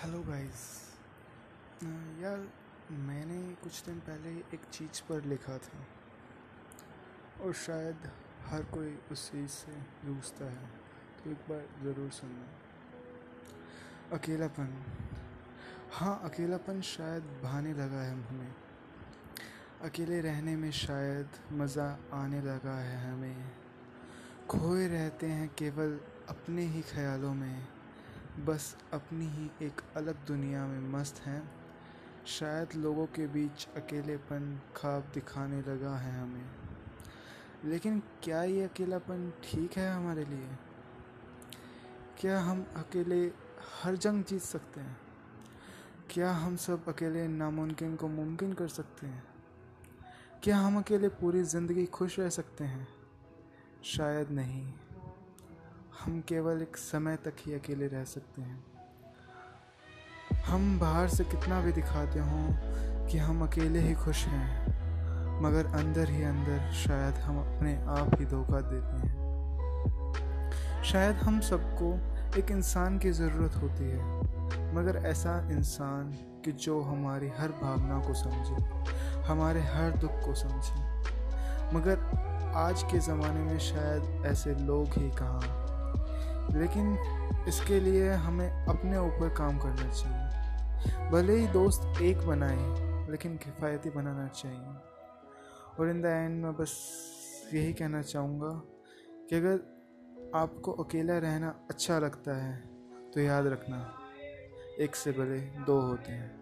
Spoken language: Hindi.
हेलो गाइस यार, मैंने कुछ दिन पहले एक चीज़ पर लिखा था। और शायद हर कोई उस चीज़ से जूझता है तो एक बार ज़रूर सुनना। अकेलापन। हाँ अकेलापन शायद भाने लगा है हमें। अकेले रहने में शायद मज़ा आने लगा है हमें। खोए रहते हैं केवल अपने ही ख्यालों में। बस अपनी ही एक अलग दुनिया में मस्त हैं। शायद लोगों के बीच अकेलेपन खाब दिखाने लगा है हमें। लेकिन क्या ये अकेलापन ठीक है हमारे लिए? क्या हम अकेले हर जंग जीत सकते हैं? क्या हम सब अकेले नामुमकिन को मुमकिन कर सकते हैं? क्या हम अकेले पूरी ज़िंदगी खुश रह सकते हैं? शायद नहीं। हम केवल एक समय तक ही अकेले रह सकते हैं। हम बाहर से कितना भी दिखाते हों कि हम अकेले ही खुश हैं, मगर अंदर ही अंदर शायद हम अपने आप ही धोखा देते हैं। शायद हम सबको एक इंसान की ज़रूरत होती है, मगर ऐसा इंसान कि जो हमारी हर भावना को समझे, हमारे हर दुख को समझे। मगर आज के ज़माने में शायद ऐसे लोग ही कहाँ लेकिन इसके लिए हमें अपने ऊपर काम करना चाहिए। भले ही दोस्त एक बनाए, लेकिन किफ़ायती बनाना चाहिए। और इन द एंड मैं बस यही कहना चाहूँगा कि अगर आपको अकेला रहना अच्छा लगता है तो याद रखना, एक से भले दो होते हैं।